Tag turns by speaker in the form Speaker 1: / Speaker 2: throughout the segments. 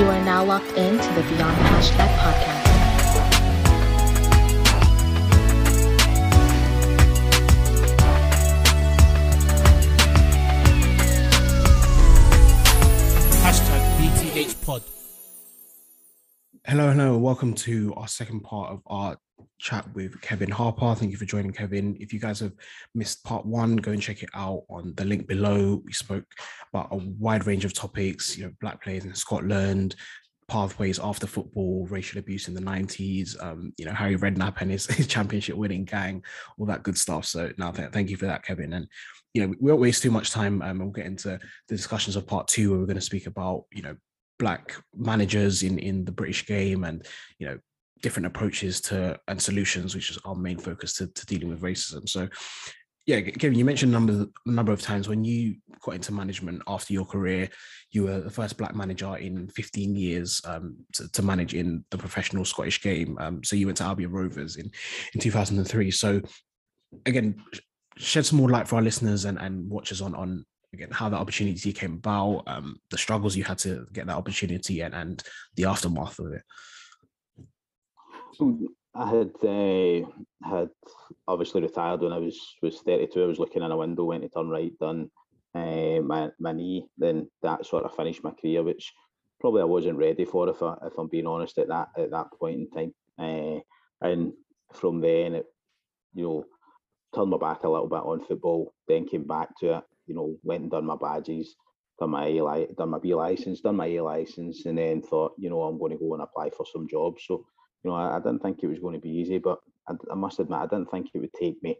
Speaker 1: You are now locked in to the Beyond Hashtag podcast.
Speaker 2: Hashtag BTH Pod.
Speaker 3: Hello, hello, welcome to our second part of our chat with Kevin Harper. Thank you for joining, Kevin. If you guys have missed part one, go and check it out on the link below. We spoke about a wide range of topics, you know, black players in Scotland, pathways after football, racial abuse in the 90s, um, you know, Harry Redknapp and his, his championship winning gang, all that good stuff. So now th- thank you for that, Kevin. And you know, we won't waste too much time um, and we'll get into the discussions of part two where we're going to speak about, you know, black managers in in the British game and you know different approaches to and solutions, which is our main focus to, to dealing with racism. So yeah, Kevin, you mentioned number number of times when you got into management after your career, you were the first black manager in 15 years um, to, to, manage in the professional Scottish game. Um, so you went to Albion Rovers in in 2003. So again, shed some more light for our listeners and, and watchers on on again how that opportunity came about, um, the struggles you had to get that opportunity, and and the aftermath of it.
Speaker 4: I had uh, had obviously retired when I was was 32. I was looking in a window, went to turn right, done uh, my my knee. Then that sort of finished my career, which probably I wasn't ready for if I if I'm being honest at that at that point in time. Uh, and from then, it you know turned my back a little bit on football. Then came back to it. You know, went and done my badges, done my A done my B license, done my A license, and then thought, you know, I'm going to go and apply for some jobs. So you know, I, I, didn't think it was going to be easy, but I, I, must admit, I didn't think it would take me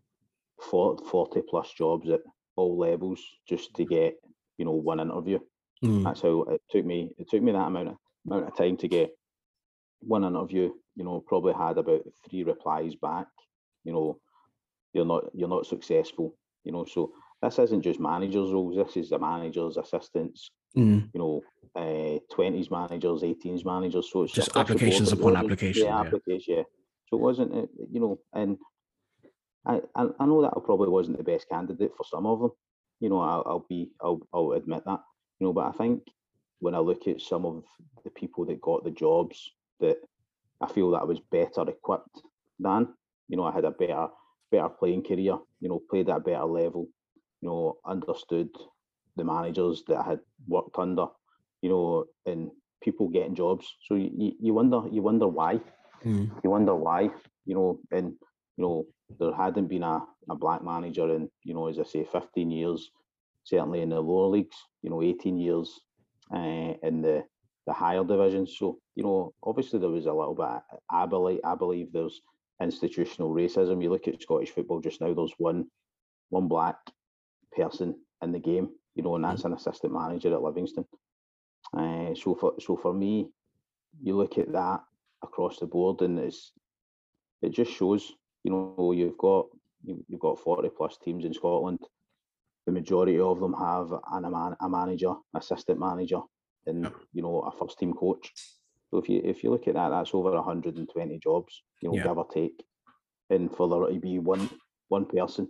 Speaker 4: 40, 40 plus jobs at all levels just to get, you know, one interview. Mm. That's how it took me. It took me that amount of amount of time to get one interview. You know, probably had about three replies back. You know, you're not you're not successful. You know, so this isn't just managers' roles. This is the managers, assistants, mm. you know, twenties uh, managers, eighteens managers. So it's
Speaker 3: just applications upon application.
Speaker 4: Yeah, yeah, application. Yeah. So it wasn't, uh, you know, and I, I know that I probably wasn't the best candidate for some of them. You know, I'll, I'll be, I'll, I'll admit that. You know, but I think when I look at some of the people that got the jobs, that I feel that I was better equipped than. You know, I had a better, better playing career. You know, played at a better level. You know, understood the managers that I had worked under you know, and people getting jobs. So you, you wonder you wonder why. Mm. You wonder why, you know, and you know, there hadn't been a, a black manager in, you know, as I say, 15 years, certainly in the lower leagues, you know, 18 years uh, in the the higher divisions. So, you know, obviously there was a little bit I believe I believe there's institutional racism. You look at Scottish football just now, there's one one black person in the game, you know, and that's an assistant manager at Livingston. Uh, so for so for me, you look at that across the board, and it's it just shows. You know, you've got you've got forty plus teams in Scotland. The majority of them have an, a, man, a manager, assistant manager, and you know a first team coach. So if you if you look at that, that's over 120 jobs, you know, yeah. give or take. And for there to be one one person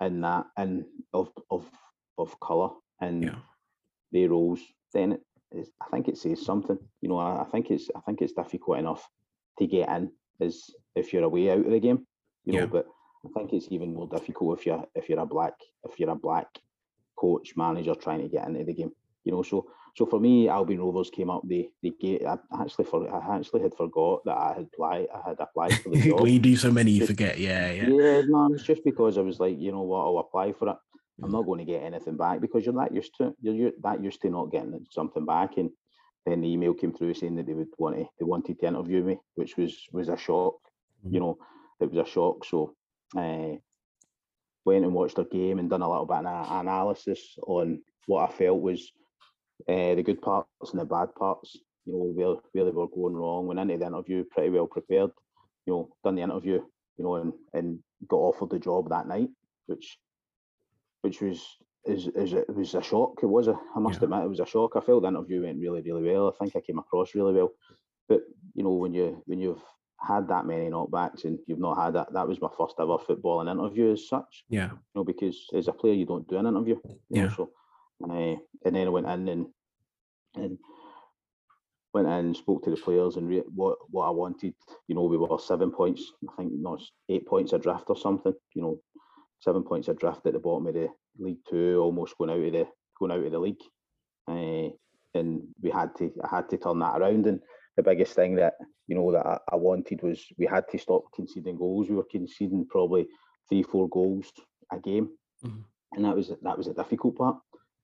Speaker 4: in that and of of of colour and yeah. their roles then I think it says something. You know, I, I, think it's I think it's difficult enough to get in as if you're away out of the game. You yeah. know, but I think it's even more difficult if you're if you're a black if you're a black coach manager trying to get into the game. You know, so so for me, Albion Rovers came up. They they get. I actually for I actually had forgot that I had applied. I had applied for the job.
Speaker 3: when you do so many, you forget. Yeah, yeah.
Speaker 4: Yeah, no, it's just because I was like, you know what, I'll apply for it. I'm not going to get anything back because you're that used to you're, that used to not getting something back. And then the email came through saying that they would want to they wanted to interview me, which was was a shock. Mm-hmm. You know, it was a shock. So uh, went and watched their game and done a little bit of analysis on what I felt was uh, the good parts and the bad parts. You know, where where they were going wrong. Went into the interview pretty well prepared. You know, done the interview. You know, and and got offered the job that night, which which was is, is it was a shock. It was a I must yeah. admit it was a shock. I felt the interview went really really well. I think I came across really well. But you know when you when you've had that many knockbacks and you've not had that that was my first ever footballing interview as such.
Speaker 3: Yeah.
Speaker 4: You know because as a player you don't do an interview. yeah. Know, so uh, and then I went in and and went in, spoke to the players, and re- what what I wanted. You know, we were seven points. I think no, it's eight points adrift or something. You know, seven points adrift at the bottom of the League Two, almost going out of the going out of the league. Uh, and we had to I had to turn that around. And the biggest thing that you know that I, I wanted was we had to stop conceding goals. We were conceding probably three, four goals a game,
Speaker 3: Mhm.
Speaker 4: and that was that was a difficult part.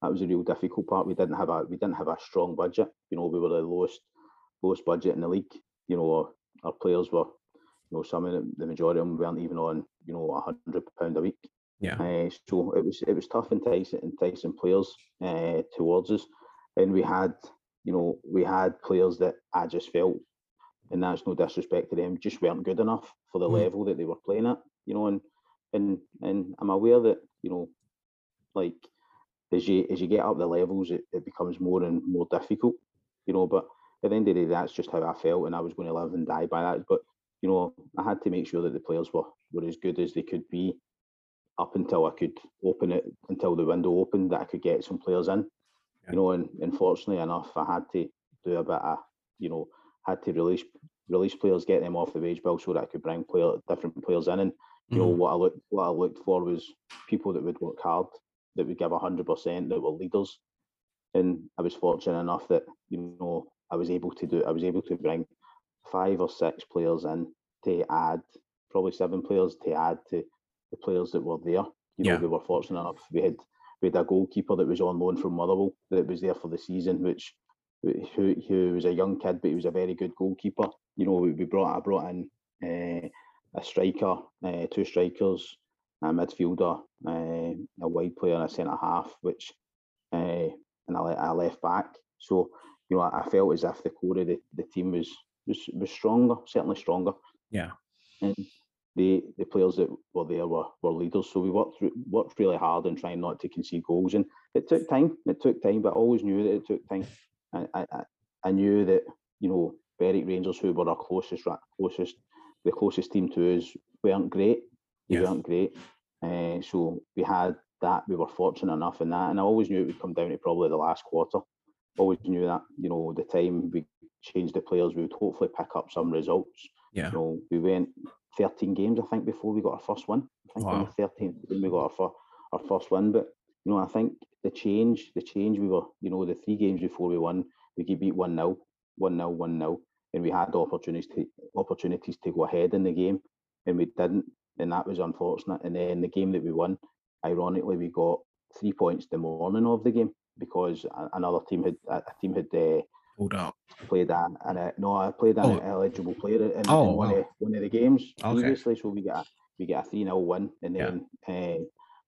Speaker 4: That was a real difficult part. We didn't have a we didn't have a strong budget. You know, we were the lowest lowest budget in the league. You know, our, our players were, you know, some of them, the majority of them weren't even on, you know, a hundred pound a week.
Speaker 3: Yeah.
Speaker 4: Uh, so it was it was tough enticing enticing players uh, towards us, and we had you know we had players that I just felt, and that's no disrespect to them, just weren't good enough for the
Speaker 3: Mm.
Speaker 4: level that they were playing at. You know, and and and I'm aware that you know, like as you as you get up the levels, it, it becomes more and more difficult. You know, but at the end of the day, that's just how I felt, and I was going to live and die by that. But you know, I had to make sure that the players were were as good as they could be up until I could open it until the window opened that I could get some players in.
Speaker 3: Yeah.
Speaker 4: You know, and unfortunately enough, I had to do a bit of, you know, had to release release players, get them off the wage bill so that I could bring player different players in. And you know
Speaker 3: Mhm.
Speaker 4: what I looked what I looked for was people that would work hard, that would give hundred percent, that were leaders. And I was fortunate enough that you know I was able to do. I was able to bring five or six players in to add, probably seven players to add to the players that were there. You know,
Speaker 3: Yeah.
Speaker 4: we were fortunate enough. We had we had a goalkeeper that was on loan from Motherwell that was there for the season, which who who was a young kid, but he was a very good goalkeeper. You know, we, we brought I brought in uh, a striker, uh, two strikers, a midfielder, uh, a wide player, and a centre half, which uh, and a left back. So you know, I, I felt as if the core of the, the team was was was stronger, certainly stronger.
Speaker 3: Yeah.
Speaker 4: And the the players that were there were, were leaders. So we worked through, worked really hard on trying not to concede goals, and it took time. It took time, but I always knew that it took time. I I, I- knew that you know Berwick Rangers, who were our closest closest the closest team to us, weren't great. They
Speaker 3: Yeah.
Speaker 4: weren't great. Uh, so we had that. We were fortunate enough in that, and I always knew it would come down to probably the last quarter. Always knew that. You know, the time we changed the players, we would hopefully pick up some results.
Speaker 3: Yeah.
Speaker 4: You know, we went 13 games, I think, before we got our first win. I think on
Speaker 3: Wow.
Speaker 4: the 13th game we got our, fir- our first win. But you know, I think the change, the change we were, you know, the three games before we won, we could beat one 0 one 0 one 0 and we had opportunities to opportunities to go ahead in the game, and we didn't, and that was unfortunate. And then the game that we won, ironically, we got three points the morning of the game because another team had a a team had uh,
Speaker 3: Pulled out.
Speaker 4: played an, an uh, no, I played an
Speaker 3: Oh.
Speaker 4: eligible player in, in
Speaker 3: Oh,
Speaker 4: one,
Speaker 3: wow.
Speaker 4: of, one of the games
Speaker 3: Okay.
Speaker 4: previously. So we get a we get a three 0 win, and
Speaker 3: Yeah.
Speaker 4: then uh,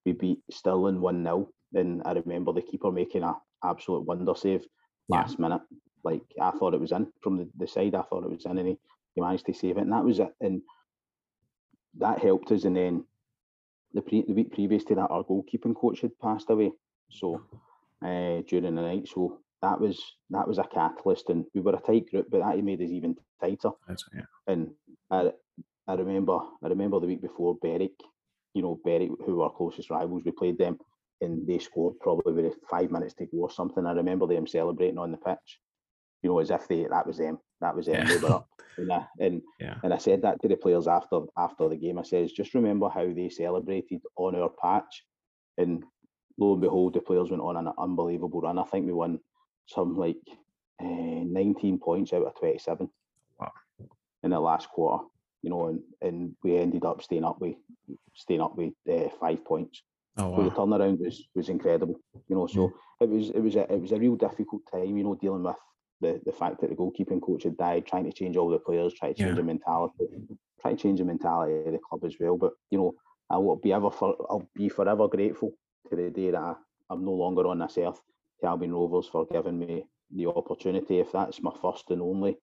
Speaker 4: we beat Stirling one 0 And I remember the keeper making a absolute wonder save
Speaker 3: Yeah.
Speaker 4: last minute. Like I thought it was in from the, the side. I thought it was in, and he, he managed to save it, and that was it. And that helped us. And then the pre, the week previous to that, our goalkeeping coach had passed away. So uh, during the night, so that was that was a catalyst, and we were a tight group, but that made us even tighter.
Speaker 3: That's- yeah.
Speaker 4: And I, I remember, I remember the week before Berwick, you know, Berwick, who were our closest rivals, we played them, and they scored probably with five minutes to go or something. I remember them celebrating on the pitch, you know, as if they that was them, that was them.
Speaker 3: Yeah.
Speaker 4: They were up, and I, and
Speaker 3: Yeah.
Speaker 4: and I said that to the players after after the game. I says, just remember how they celebrated on our patch, and lo and behold, the players went on an unbelievable run. I think we won some like uh, 19 points out of 27
Speaker 3: Wow.
Speaker 4: in the last quarter. You know, and, and we ended up staying up with staying up with uh, five points.
Speaker 3: Oh
Speaker 4: So the turnaround was was incredible. You know, so it was it was a it was a real difficult time. You know, dealing with the the fact that the goalkeeping coach had died, trying to change all the players, trying to change
Speaker 3: Yeah.
Speaker 4: the mentality, trying to change the mentality of the club as well. But you know, I will be ever for I'll be forever grateful to the day that I, I'm no longer on this earth Albion Rovers for giving me the opportunity. If that's my first and only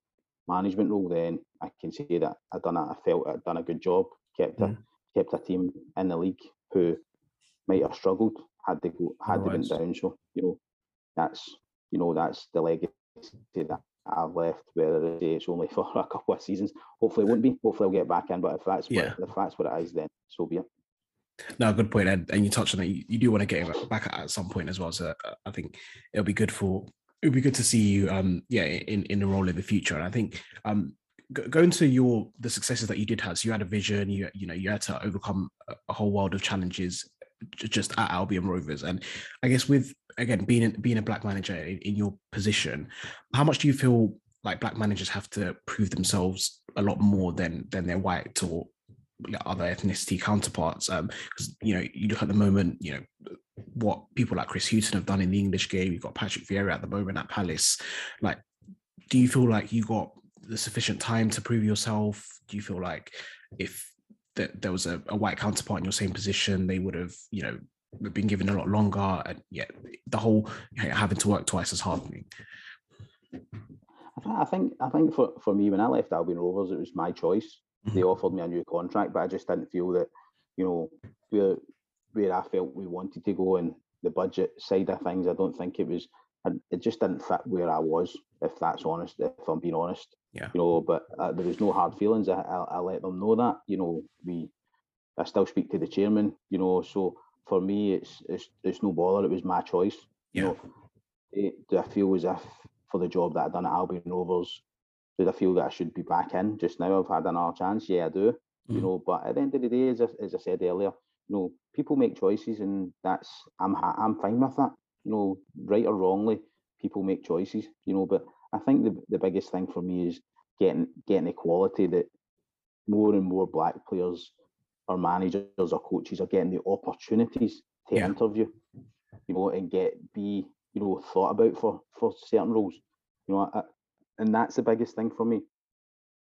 Speaker 4: management role, then I can say that I done a, I felt I'd done a good job, kept a
Speaker 3: Mm.
Speaker 4: kept a team in the league who might have struggled had they go had they went down. So you know, that's you know that's the legacy that I've left. Whether it's only for a couple of seasons, hopefully it won't be. Hopefully I'll get back in. But if that's
Speaker 3: Yeah.
Speaker 4: what if that's what it is, then so be it.
Speaker 3: No, good point. And, and you touched on it. You, you do want to get him back at, at some point as well. So uh, I think it'll be good for it'll be good to see you um yeah in in a role in the future and i think um going to your the successes that you did have so you had a vision you you know you had to overcome a whole world of challenges just at albion rovers and i guess with again being being a black manager in, in your position how much do you feel like black managers have to prove themselves a lot more than than their white or other ethnicity counterparts um because you know you look at the moment you know what people like Chris Hughton have done in the English game. You've got Patrick Vieira at the moment at Palace. Like, do you feel like you got the sufficient time to prove yourself? Do you feel like if that there was a, a, white counterpart in your same position, they would have, you know, been given a lot longer? And yet, the whole having to work twice as hard.
Speaker 4: I think I think for, for me when I left Albion Rovers, it was my choice. Mm-hmm. They offered me a new contract, but I just didn't feel that, you know, we're where I felt we wanted to go and the budget side of things. I don't think it was. It just didn't fit where I was. If that's honest, if I'm being honest,
Speaker 3: yeah.
Speaker 4: You know, but uh, there was no hard feelings. I, I, I let them know that. You know, we. I still speak to the chairman. You know, so for me, it's it's it's no bother. It was my choice.
Speaker 3: Yeah.
Speaker 4: You know, it, do I feel as if for the job that I've done at Albion Rovers, did I feel that I should be back in just now? I've had another chance. Yeah, I do. Mm-hmm. You know, but at the end of the day, as I, as I said earlier, you know, people make choices, and that's I'm I'm fine with that. You know, right or wrongly, people make choices. You know, but I think the the biggest thing for me is getting getting equality that more and more black players or managers or coaches are getting the opportunities to yeah. interview, you know, and get be you know thought about for for certain roles. You know, I, and that's the biggest thing for me.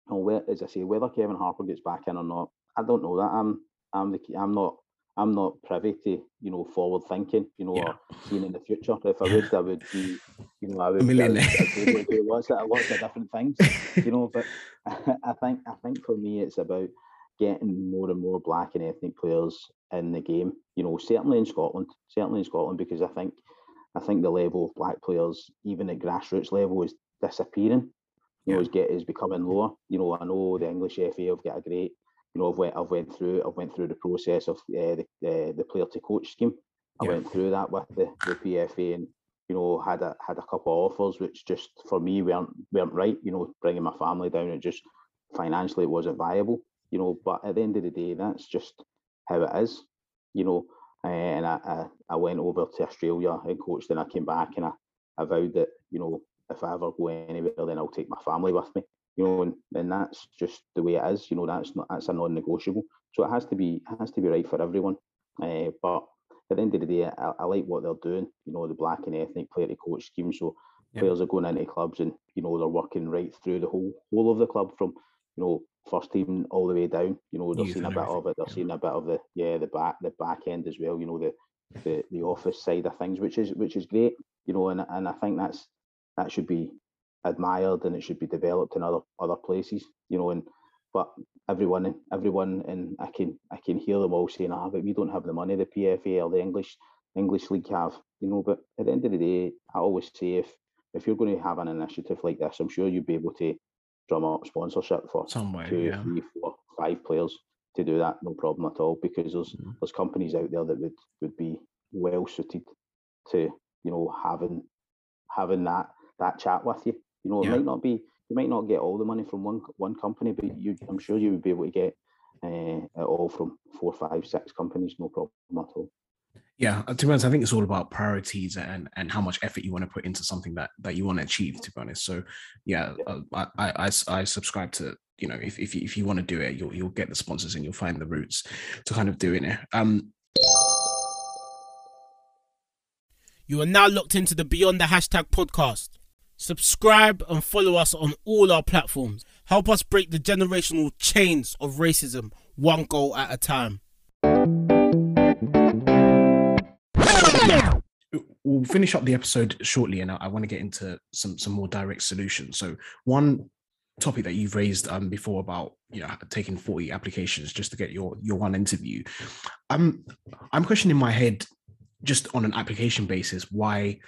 Speaker 4: Know, where, as I say, whether Kevin Harper gets back in or not, I don't know that. I'm I'm the I'm not I'm not privy to you know forward thinking, you know, yeah. seeing in the future. If I would, I would be, you know, I would, I would, I would do lots of lots of different things, you know. But I think I think for me, it's about getting more and more black and ethnic players in the game. You know, certainly in Scotland, certainly in Scotland, because I think I think the level of black players, even at grassroots level, is disappearing. You know, is get is becoming lower. You know, I know the English FA have got a great you know, I've went, I've went through, I've went through the process of uh, the, uh, the player to coach scheme. I yeah. went through that with the, the PFA and you know had a had a couple of offers which just for me weren't weren't right. You know, bringing my family down, it just financially it wasn't viable. You know, but at the end of the day, that's just how it is. You know, uh, and I, I, I went over to Australia and coached, and I came back and I, I vowed that you know if I ever go anywhere, then I'll take my family with me you know, and, and that's just the way it is. You know, that's not that's a non-negotiable. So it has to be it has to be right for everyone. Uh, but at the end of the day, I, I, like what they're doing. You know, the black and ethnic player to coach scheme. So yeah. players are going into clubs and you know they're working right through the whole whole of the club from you know first team all the way down. You know, they're Youth seeing a bit of it. They're yeah. seeing a bit of the yeah the back the back end as well. You know the the the office side of things, which is which is great. You know, and and I think that's that should be admired and it should be developed in other other places, you know. And but everyone, everyone, and I can I can hear them all saying, "Ah, but we don't have the money the PFA or the English English league have," you know. But at the end of the day, I always say if if you're going to have an initiative like this, I'm sure you'd be able to drum up sponsorship for
Speaker 3: Somewhere,
Speaker 4: two,
Speaker 3: yeah.
Speaker 4: three, four, five players to do that, no problem at all. Because there's mm-hmm. there's companies out there that would would be well suited to you know having having that that chat with you you know, it yeah. might not be you might not get all the money from one one company, but you I'm sure you would be able to get uh, it all from four, five, six companies, no problem at all.
Speaker 3: Yeah, uh, to be honest, I think it's all about priorities and and how much effort you want to put into something that that you want to achieve. To be honest, so yeah, yeah. Uh, I, I I subscribe to you know if if you, if you want to do it, you'll you'll get the sponsors and you'll find the routes to kind of doing it. Um.
Speaker 2: You are now locked into the Beyond the Hashtag podcast. Subscribe and follow us on all our platforms. Help us break the generational chains of racism one goal at a time.
Speaker 3: We'll finish up the episode shortly, and I, I want to get into some some more direct solutions. So, one topic that you've raised um, before about you know taking 40 applications just to get your your one interview i'm i'm questioning my head just on an application basis why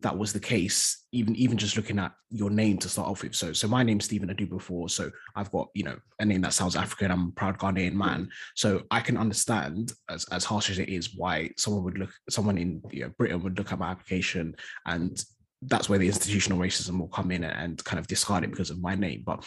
Speaker 3: that was the case, even even just looking at your name to start off with. So so my name's Stephen Adubufor. So I've got, you know, a name that sounds African. I'm a proud Ghanaian hmm. man. So I can understand, as, as harsh as it is, why someone would look someone in you know, Britain would look at my application and that's where the institutional racism will come in and, and kind of discard it because of my name. But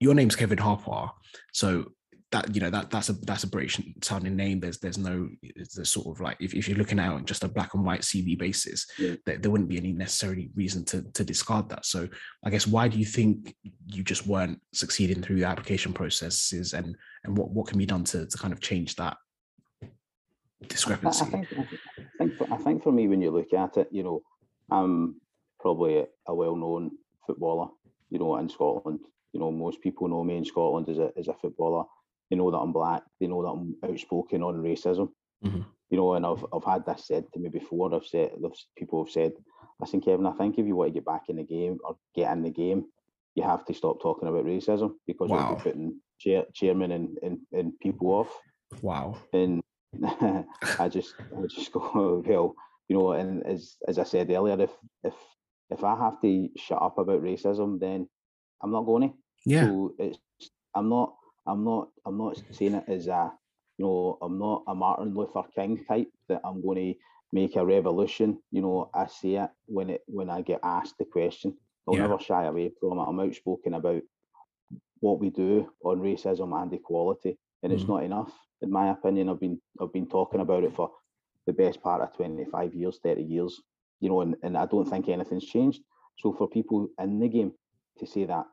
Speaker 3: your name's Kevin Harper, so that you know that that's a that's a British sounding name. There's there's no there's sort of like if, if you're looking out on just a black and white CV basis,
Speaker 4: Yeah.
Speaker 3: there, there wouldn't be any necessary reason to to discard that. So I guess why do you think you just weren't succeeding through the application processes and and what what can be done to to kind of change that
Speaker 4: I,
Speaker 3: discrepancy?
Speaker 4: I think I think for, I think for me when you look at it, you know, I'm probably a, a well-known footballer, you know, in Scotland. You know, most people know me in Scotland as a as a footballer. They know that I'm black. They know that I'm outspoken on racism.
Speaker 3: Mhm.
Speaker 4: You know, and I've I've had this said to me before. I've said people have said, listen, Kevin, I think if you want to get back in the game or get in the game, you have to stop talking about racism because
Speaker 3: Wow.
Speaker 4: be putting chair, chairmen and, and, and people off
Speaker 3: Wow.
Speaker 4: and I just I just go well, you know, and as as I said earlier, if if if I have to shut up about racism, then I'm not going to.
Speaker 3: Yeah.
Speaker 4: So it's I'm not I'm not I'm not saying it as a you know I'm not a Martin Luther King type that I'm going to make a revolution. You know, I say it when it when I get asked the question. I'll
Speaker 3: Yeah.
Speaker 4: never shy away from it. I'm outspoken about what we do on racism and equality, and it's
Speaker 3: Mhm.
Speaker 4: not enough, in my opinion. I've been I've been talking about it for the best part of 25 years, 30 years, you know, and, and I don't think anything's changed. So for people in the game to say that,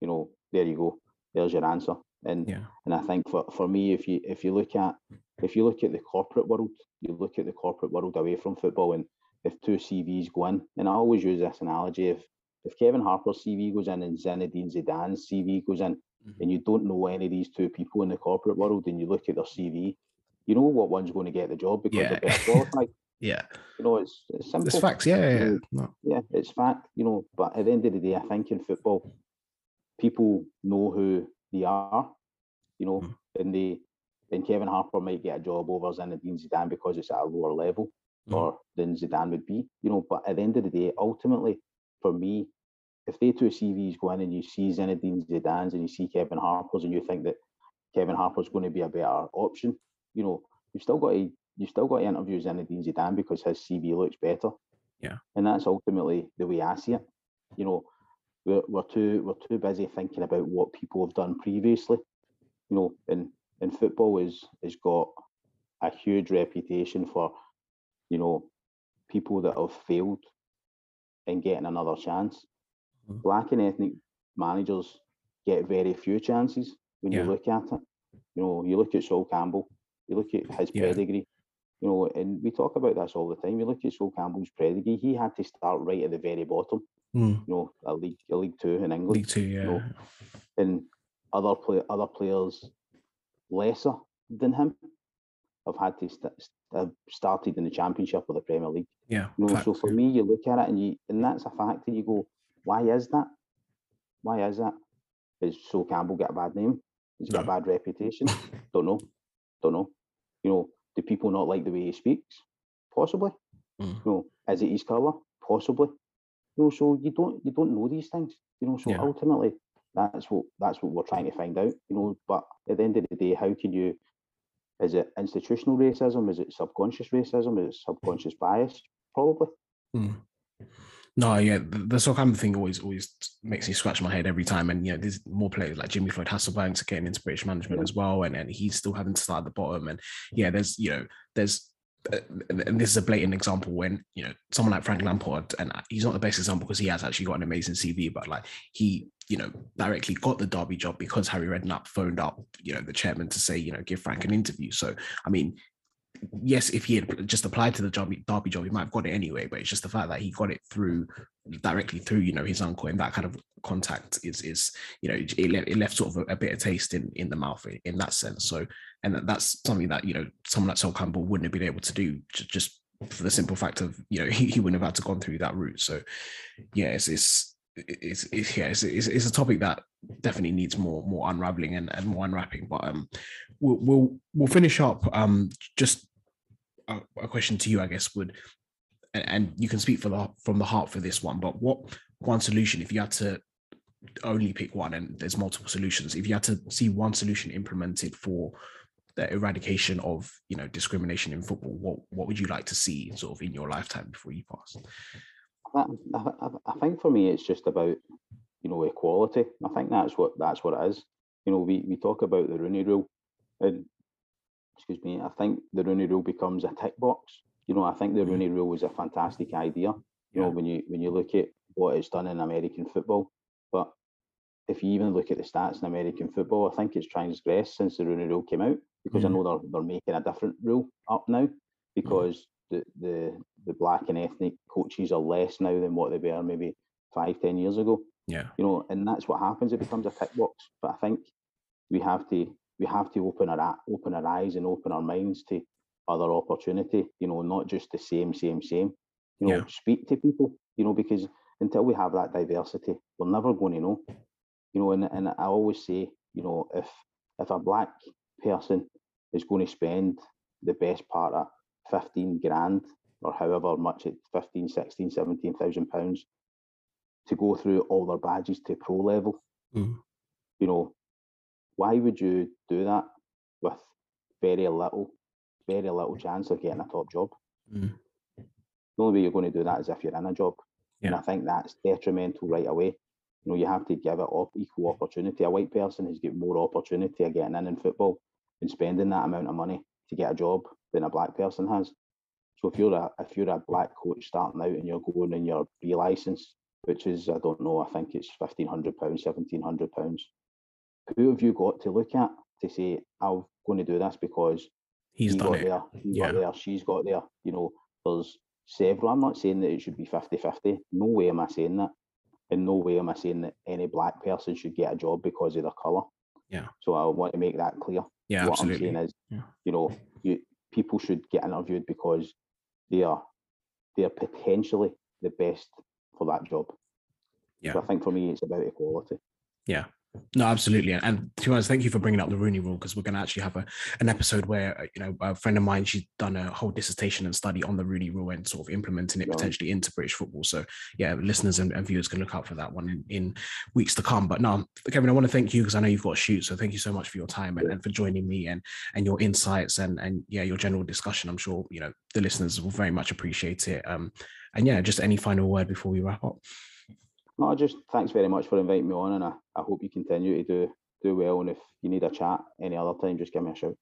Speaker 4: you know, there you go, there's your answer. And
Speaker 3: Yeah.
Speaker 4: and I think for, for me, if you if you look at if you look at the corporate world, you look at the corporate world away from football, and if two CVs go in, and I always use this analogy: if if Kevin Harper's CV goes in and Zinedine Zidane's CV goes in,
Speaker 3: Mhm.
Speaker 4: and you don't know any of these two people in the corporate world, and you look at their CV, you know what one's going to get the job because
Speaker 3: Yeah.
Speaker 4: they're better qualified.
Speaker 3: Yeah.
Speaker 4: You know, it's, it's simple.
Speaker 3: It's facts. Yeah. yeah, yeah. No.
Speaker 4: Yeah, it's fact, you know. But at the end of the day, I think in football, people know who they are, you know,
Speaker 3: Mm.
Speaker 4: and they and Kevin Harper might get a job over Zinedine Zidane because it's at a lower level
Speaker 3: Mm.
Speaker 4: or than Zidane would be, you know. But at the end of the day, ultimately, for me, if they two CVs go in and you see Zinedine Zidane's and you see Kevin Harper's and you think that Kevin Harper's going to be a better option, you know, you've still got to you've still got to interview Zinedine Zidane because his CV looks better.
Speaker 3: Yeah.
Speaker 4: And that's ultimately the way I see it. You know, we're, we're too we're too busy thinking about what people have done previously. You know, and and football is has got a huge reputation for, you know, people that have failed and getting another chance.
Speaker 3: Mhm.
Speaker 4: Black and ethnic managers get very few chances when
Speaker 3: Yeah.
Speaker 4: you look at it. You know, you look at Sol Campbell, you look at his
Speaker 3: Yeah.
Speaker 4: pedigree, you know, and we talk about this all the time. You look at Sol Campbell's pedigree, he had to start right at the very bottom,
Speaker 3: Mm.
Speaker 4: you know, a league, a league two in England
Speaker 3: League two. Yeah.
Speaker 4: No. and other play, other players lesser than him have had to st- have started in the championship or the Premier League.
Speaker 3: Yeah.
Speaker 4: You know, so for
Speaker 3: yeah.
Speaker 4: me, you look at it and you and that's a fact, and you go, why is that? Why is that? Is Sol Campbell get a bad name? He's got a bad reputation? Don't know. Don't know. You know, do people not like the way he speaks? Possibly.
Speaker 3: Mm.
Speaker 4: You know, is it his colour? Possibly. You know, so you don't you don't know these things. You know, so
Speaker 3: Yeah.
Speaker 4: ultimately that's what that's what we're trying to find out. You know, but at the end of the day, how can you is it institutional racism? Is it subconscious racism? Is it subconscious bias? Probably.
Speaker 3: Mm. No, yeah, the, Southampton thing always always makes me scratch my head every time. And you know, there's more players like Jimmy Floyd Hasselbainks getting into British management
Speaker 4: Yeah.
Speaker 3: as well, and and he's still having to start at the bottom. And yeah, there's you know, there's and this is a blatant example when you know someone like Frank Lampard, and he's not the best example because he has actually got an amazing CV, but like he you know directly got the Derby job because Harry Redknapp phoned up you know the chairman to say you know give Frank an interview. So I mean, yes, if he had just applied to the Derby, Derby job, he might have got it anyway. But it's just the fact that he got it through directly through, you know, his uncle, and that kind of contact is is you know it left, it left sort of a, a bitter taste in in the mouth in, in that sense. So, and that's something that you know someone like Sol Campbell wouldn't have been able to do just for the simple fact of you know he, he wouldn't have had to gone through that route. So, yeah, it's it's it's, it's yeah, it's, it's, it's a topic that definitely needs more more unraveling and, and more unwrapping. But um, we'll we'll we'll finish up. Um, just a, a question to you, I guess, would and, and you can speak for the from the heart for this one. But what one solution, if you had to only pick one, and there's multiple solutions, if you had to see one solution implemented for the eradication of you know discrimination in football, what what would you like to see sort of in your lifetime before you pass?
Speaker 4: I, I, I think for me, it's just about you know equality. I think that's what that's what it is. You know, we, we talk about the Rooney Rule, and excuse me, I think the Rooney Rule becomes a tick box. You know, I think the
Speaker 3: Mhm.
Speaker 4: Rooney Rule is a fantastic idea. You know, when you when you look at what it's done in American football, but if you even look at the stats in American football, I think it's transgressed since the Rooney Rule came out because
Speaker 3: Mhm.
Speaker 4: I know they're they're making a different rule up now because the, the the black and ethnic coaches are less now than what they were maybe five ten years ago
Speaker 3: Yeah.
Speaker 4: you know, and that's what happens. It becomes a tick box. But I think we have to we have to open our open our eyes and open our minds to other opportunity. You know, not just the same, same, same. You know,
Speaker 3: Yeah.
Speaker 4: speak to people. You know, because until we have that diversity, we're never going to know. You know, and and I always say, you know, if if a black person is going to spend the best part of 15 grand or however much it 15 16 17,000 pounds to go through all their badges to pro level
Speaker 3: Mm.
Speaker 4: you know why would you do that with very little very little chance of getting a top job
Speaker 3: Mm.
Speaker 4: the only way you're going to do that is if you're in a job and i think that's detrimental right away you know you have to give it op- equal opportunity a white person has got more opportunity of getting in in football and spending that amount of money to get a job than a black person has so if you're a if you're a black coach starting out and you're going in your B license, which is I don't know, I think it's fifteen hundred pounds, seventeen hundred pounds. Who have you got to look at to say I'm going to do this because
Speaker 3: He's
Speaker 4: he
Speaker 3: done
Speaker 4: got
Speaker 3: it.
Speaker 4: there, he
Speaker 3: Yeah.
Speaker 4: got there, she's got there. You know, there's several. I'm not saying that it should be 50-50. No way am I saying that. In no way am I saying that any black person should get a job because of their colour.
Speaker 3: Yeah.
Speaker 4: So I want to make that clear
Speaker 3: Yeah,
Speaker 4: what
Speaker 3: absolutely.
Speaker 4: I'm saying is,
Speaker 3: Yeah.
Speaker 4: you know, you people should get interviewed because they are they are potentially the best for that job.
Speaker 3: Yeah.
Speaker 4: So I think for me, it's about equality.
Speaker 3: No, absolutely. And, to be honest, thank you for bringing up the Rooney Rule because we're going to actually have a, an episode where, uh, you know, a friend of mine, she's done a whole dissertation and study on the Rooney Rule and sort of implementing it
Speaker 4: Right.
Speaker 3: potentially into British football. So, yeah, listeners and, and viewers can look out for that one in, in weeks to come. But no, Kevin, I want to thank you because I know you've got to shoot. So, thank you so much for your time and, and for joining me and and your insights and and yeah, your general discussion. I'm sure you know the listeners will very much appreciate it. Um, and yeah, just any final word before we wrap up.
Speaker 4: No, just thanks very much for inviting me on, and I, I hope you continue to do do well. And if you need a chat any other time, just give me a shout.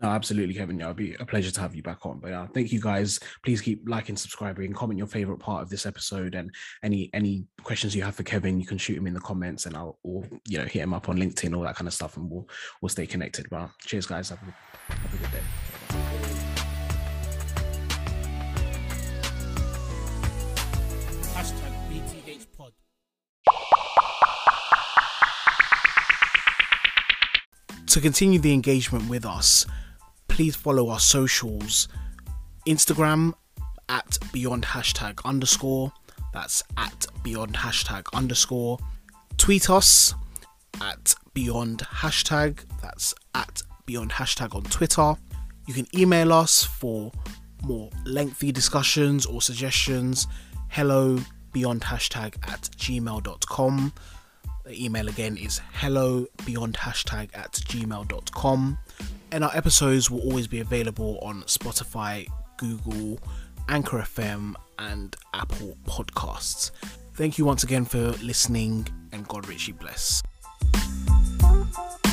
Speaker 3: No, absolutely, Kevin. Yeah, it'll be a pleasure to have you back on. But uh, thank you guys. Please keep liking, subscribing, comment your favorite part of this episode, and any any questions you have for Kevin, you can shoot him in the comments, and I'll or you know hit him up on LinkedIn, all that kind of stuff, and we'll we'll stay connected. But cheers, guys. Have a, have a good day.
Speaker 2: To continue the engagement with us, please follow our socials Instagram at beyond hashtag underscore. That's at beyond hashtag underscore. Tweet us at beyond hashtag. That's at beyond hashtag on Twitter. You can email us for more lengthy discussions or suggestions. Hello beyond hashtag at gmail.com. The email again is hello beyond hashtag at gmail.com. And our episodes will always be available on Spotify, Google, Anchor FM, and Apple Podcasts. Thank you once again for listening, and God richly bless.